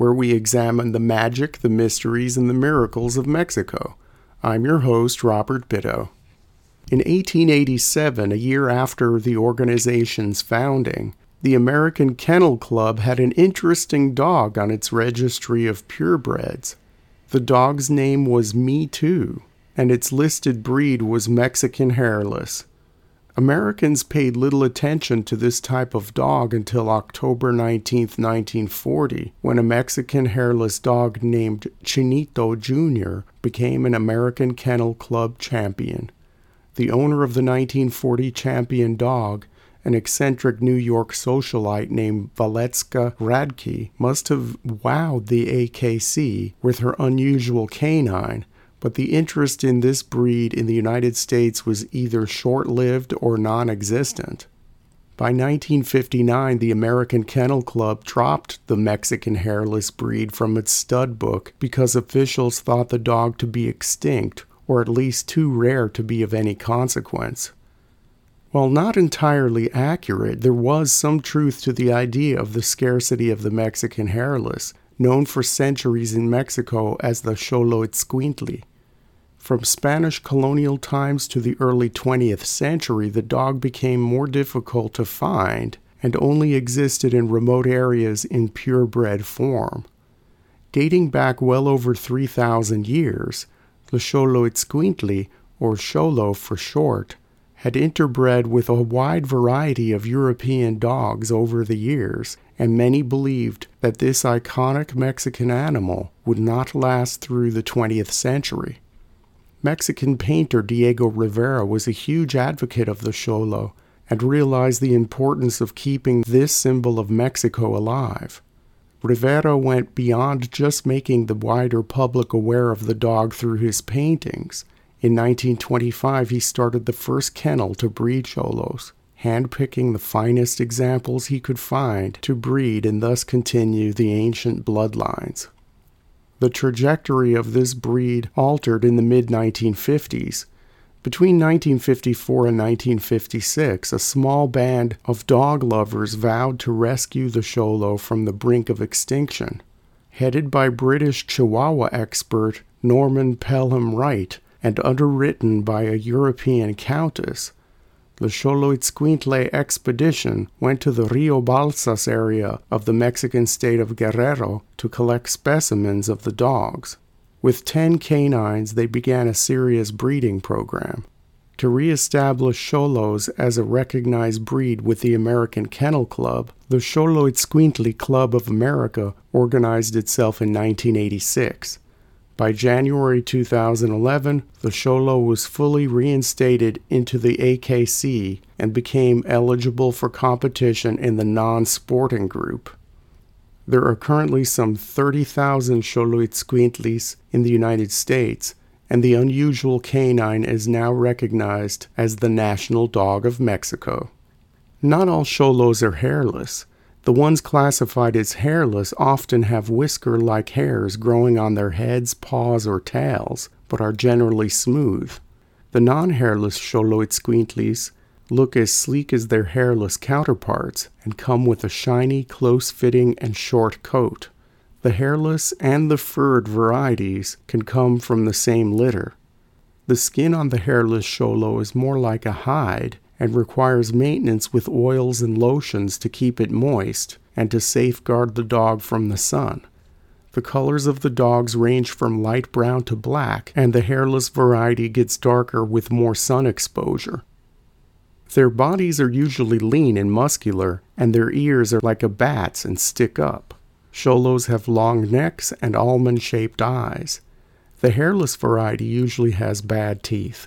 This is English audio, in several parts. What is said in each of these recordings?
where we examine the magic, the mysteries, and the miracles of Mexico. I'm your host, Robert Bitto. In 1887, a year after the organization's founding, the American Kennel Club had an interesting dog on its registry of purebreds. The dog's name was Me Too, and its listed breed was Mexican Hairless. Americans paid little attention to this type of dog until October 19, 1940, when a Mexican hairless dog named Chinito Jr. became an American Kennel Club champion. The owner of the 1940 champion dog, an eccentric New York socialite named Valeska Radke, must have wowed the AKC with her unusual canine but the interest in this breed in the United States was either short lived or non existent. By 1959, the American Kennel Club dropped the Mexican hairless breed from its stud book because officials thought the dog to be extinct or at least too rare to be of any consequence. While not entirely accurate, there was some truth to the idea of the scarcity of the Mexican hairless, known for centuries in Mexico as the Xoloitzcuintli. From Spanish colonial times to the early 20th century, the dog became more difficult to find and only existed in remote areas in purebred form. Dating back well over 3,000 years, the Xoloitzcuintli, or Xolo for short, had interbred with a wide variety of European dogs over the years, and many believed that this iconic Mexican animal would not last through the 20th century. Mexican painter Diego Rivera was a huge advocate of the Xolo and realized the importance of keeping this symbol of Mexico alive. Rivera went beyond just making the wider public aware of the dog through his paintings. In 1925, he started the first kennel to breed Xolos, handpicking the finest examples he could find to breed and thus continue the ancient bloodlines. The trajectory of this breed altered in the mid 1950s. Between 1954 and 1956, a small band of dog lovers vowed to rescue the Xolo from the brink of extinction. Headed by British Chihuahua expert Norman Pelham Wright and underwritten by a European countess, the Xoloitzcuintle expedition went to the Rio Balsas area of the Mexican state of Guerrero to collect specimens of the dogs. With 10 canines, they began a serious breeding program. To reestablish Xolos as a recognized breed with the American Kennel Club, the Xoloitzcuintli Club of America organized itself in 1986. By January 2011, the Xolo was fully reinstated into the AKC and became eligible for competition in the non sporting group. There are currently some 30,000 Xoloitzcuintlis in the United States, and the unusual canine is now recognized as the national dog of Mexico. Not all Xolos are hairless. The ones classified as hairless often have whisker like hairs growing on their heads, paws, or tails, but are generally smooth. The non hairless Xoloitzcuintlis look as sleek as their hairless counterparts and come with a shiny, close fitting, and short coat. The hairless and the furred varieties can come from the same litter. The skin on the hairless Xolo is more like a hide and requires maintenance with oils and lotions to keep it moist and to safeguard the dog from the sun. The colors of the dogs range from light brown to black, and the hairless variety gets darker with more sun exposure. Their bodies are usually lean and muscular, and their ears are like a bat's and stick up. Xolos have long necks and almond shaped eyes. The hairless variety usually has bad teeth.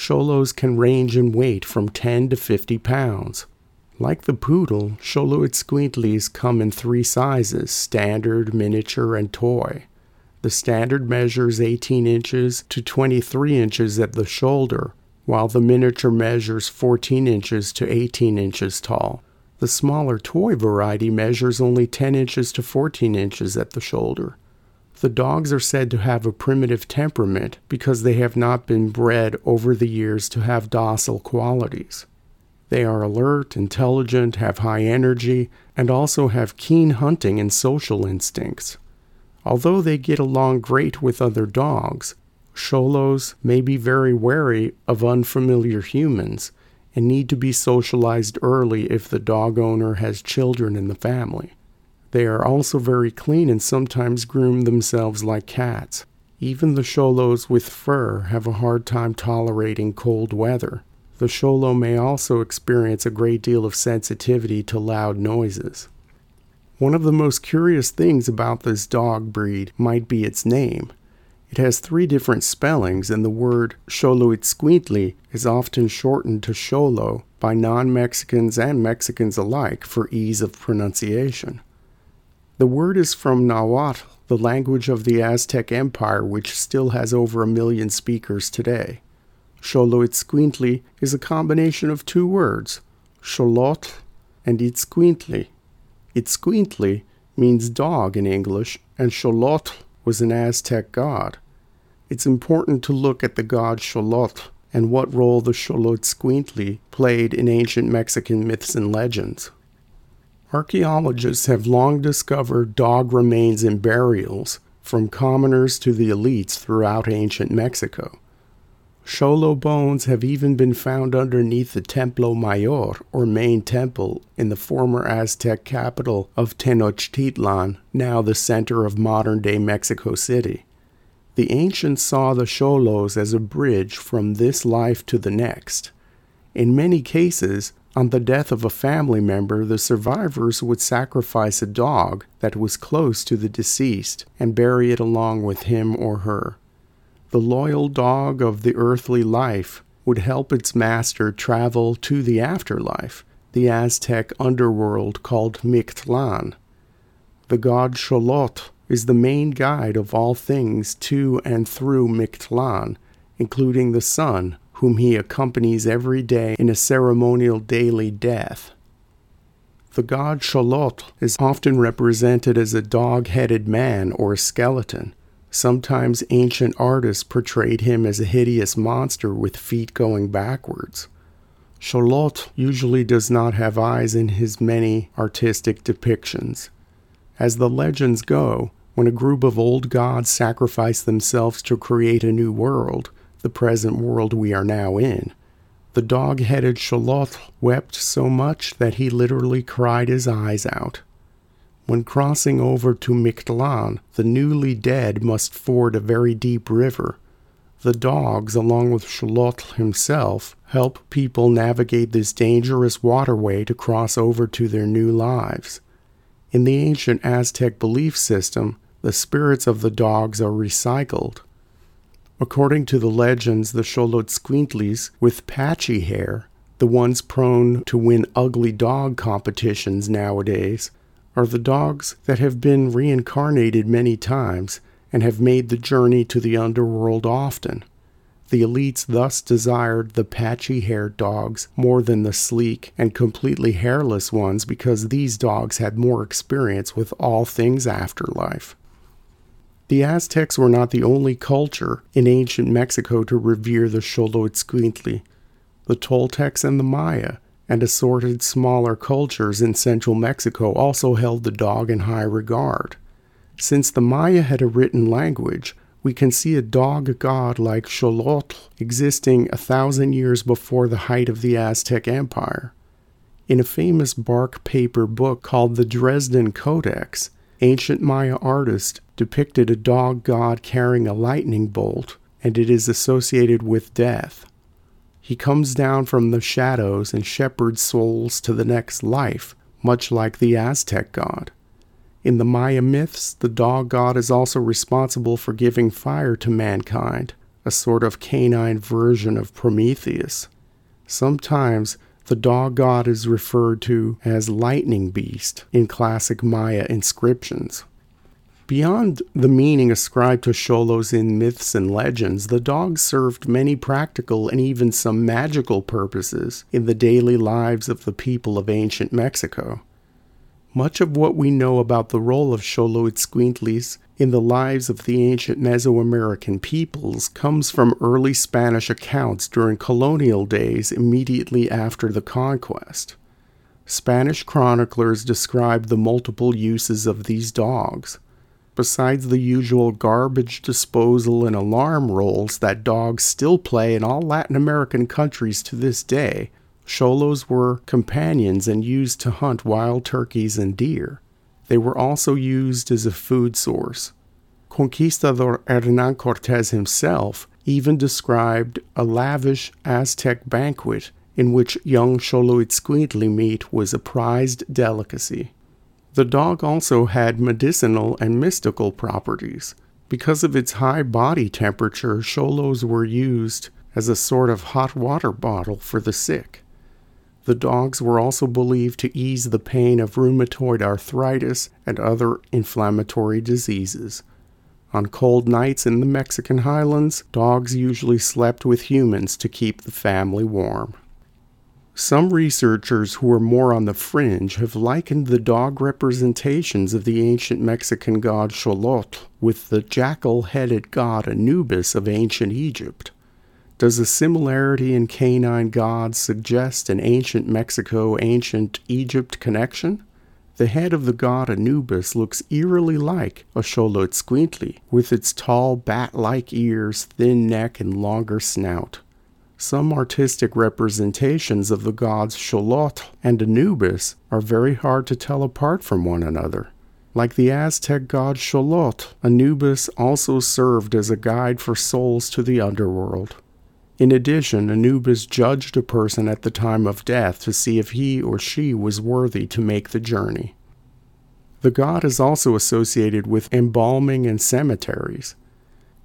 Xolos can range in weight from 10 to 50 pounds. Like the poodle, Xoloitzcuintlis come in three sizes standard, miniature, and toy. The standard measures 18 inches to 23 inches at the shoulder, while the miniature measures 14 inches to 18 inches tall. The smaller toy variety measures only 10 inches to 14 inches at the shoulder. The dogs are said to have a primitive temperament because they have not been bred over the years to have docile qualities. They are alert, intelligent, have high energy, and also have keen hunting and social instincts. Although they get along great with other dogs, Xolos may be very wary of unfamiliar humans and need to be socialized early if the dog owner has children in the family. They are also very clean and sometimes groom themselves like cats. Even the Xolos with fur have a hard time tolerating cold weather. The Xolo may also experience a great deal of sensitivity to loud noises. One of the most curious things about this dog breed might be its name. It has three different spellings, and the word Xoloitzcuintli is often shortened to Xolo by non Mexicans and Mexicans alike for ease of pronunciation. The word is from Nahuatl, the language of the Aztec Empire, which still has over a million speakers today. Xoloitzcuintli is a combination of two words, Xolotl and Itzcuintli. Itzcuintli means dog in English, and Xolotl was an Aztec god. It's important to look at the god Xolotl and what role the Xoloitzcuintli played in ancient Mexican myths and legends. Archaeologists have long discovered dog remains in burials, from commoners to the elites throughout ancient Mexico. Xolo bones have even been found underneath the Templo Mayor, or main temple, in the former Aztec capital of Tenochtitlan, now the center of modern day Mexico City. The ancients saw the Xolos as a bridge from this life to the next. In many cases, on the death of a family member, the survivors would sacrifice a dog that was close to the deceased and bury it along with him or her. The loyal dog of the earthly life would help its master travel to the afterlife, the Aztec underworld called Mictlan. The god Xolotl is the main guide of all things to and through Mictlan, including the sun, whom he accompanies every day in a ceremonial daily death. The god Xolotl is often represented as a dog headed man or a skeleton. Sometimes ancient artists portrayed him as a hideous monster with feet going backwards. Xolotl usually does not have eyes in his many artistic depictions. As the legends go, when a group of old gods sacrificed themselves to create a new world, the present world we are now in, the dog headed Xolotl wept so much that he literally cried his eyes out. When crossing over to Mictlan, the newly dead must ford a very deep river. The dogs, along with Xolotl himself, help people navigate this dangerous waterway to cross over to their new lives. In the ancient Aztec belief system, the spirits of the dogs are recycled. According to the legends, the Xoloitzcuintlis with patchy hair, the ones prone to win ugly dog competitions nowadays, are the dogs that have been reincarnated many times and have made the journey to the underworld often. The elites thus desired the patchy haired dogs more than the sleek and completely hairless ones because these dogs had more experience with all things afterlife. The Aztecs were not the only culture in ancient Mexico to revere the Xoloitzcuintli. The Toltecs and the Maya and assorted smaller cultures in central Mexico also held the dog in high regard. Since the Maya had a written language, we can see a dog god like Xolotl existing a thousand years before the height of the Aztec Empire. In a famous bark paper book called the Dresden Codex, ancient Maya artists depicted a dog god carrying a lightning bolt, and it is associated with death. He comes down from the shadows and shepherds souls to the next life, much like the Aztec god. In the Maya myths, the dog god is also responsible for giving fire to mankind, a sort of canine version of Prometheus. Sometimes the dog god is referred to as lightning beast in classic Maya inscriptions. Beyond the meaning ascribed to Xolos in myths and legends, the dogs served many practical and even some magical purposes in the daily lives of the people of ancient Mexico. Much of what we know about the role of Xoloitzcuintlis in the lives of the ancient Mesoamerican peoples comes from early Spanish accounts during colonial days immediately after the conquest. Spanish chroniclers describe the multiple uses of these dogs. Besides the usual garbage disposal and alarm roles that dogs still play in all Latin American countries to this day, Xolos were companions and used to hunt wild turkeys and deer. They were also used as a food source. Conquistador Hernan Cortes himself even described a lavish Aztec banquet in which young Xoloitzcuintli meat was a prized delicacy. The dog also had medicinal and mystical properties. Because of its high body temperature, Xolos were used as a sort of hot water bottle for the sick. The dogs were also believed to ease the pain of rheumatoid arthritis and other inflammatory diseases. On cold nights in the Mexican highlands, dogs usually slept with humans to keep the family warm. Some researchers who are more on the fringe have likened the dog representations of the ancient Mexican god Xolotl with the jackal headed god Anubis of ancient Egypt. Does the similarity in canine gods suggest an ancient Mexico, ancient Egypt connection? The head of the god Anubis looks eerily like a Xoloitzcuintli, with its tall bat like ears, thin neck, and longer snout. Some artistic representations of the gods Xolotl and Anubis are very hard to tell apart from one another. Like the Aztec god Xolotl, Anubis also served as a guide for souls to the underworld. In addition, Anubis judged a person at the time of death to see if he or she was worthy to make the journey. The god is also associated with embalming and cemeteries.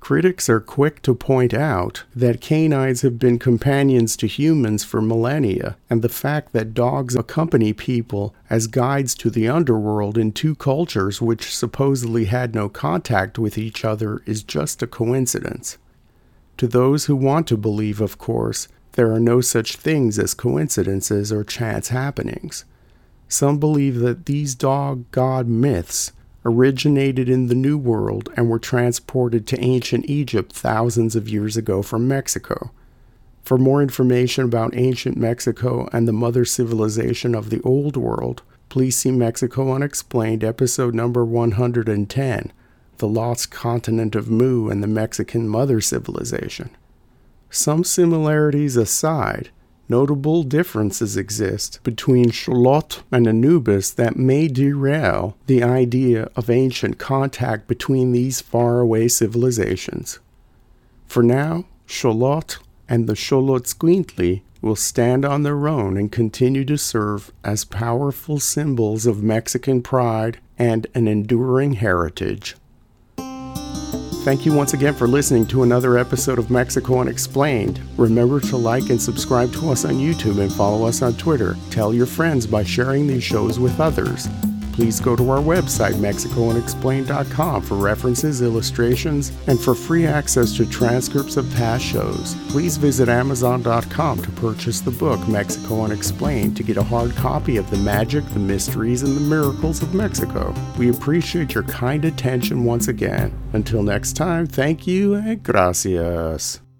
Critics are quick to point out that canines have been companions to humans for millennia, and the fact that dogs accompany people as guides to the underworld in two cultures which supposedly had no contact with each other is just a coincidence. To those who want to believe, of course, there are no such things as coincidences or chance happenings. Some believe that these dog god myths originated in the New World and were transported to ancient Egypt thousands of years ago from Mexico. For more information about ancient Mexico and the mother civilization of the Old World, please see Mexico Unexplained, episode number 110 the lost continent of Mu and the Mexican mother civilization. Some similarities aside, notable differences exist between Xolotl and Anubis that may derail the idea of ancient contact between these faraway civilizations. For now, Xolotl and the Xoloitzcuintli will stand on their own and continue to serve as powerful symbols of Mexican pride and an enduring heritage. Thank you once again for listening to another episode of Mexico Unexplained. Remember to like and subscribe to us on YouTube and follow us on Twitter. Tell your friends by sharing these shows with others please go to our website, MexicoUnexplained.com, for references, illustrations, and for free access to transcripts of past shows. Please visit Amazon.com to purchase the book Mexico Unexplained to get a hard copy of the magic, the mysteries, and the miracles of Mexico. We appreciate your kind attention once again. Until next time, thank you and gracias.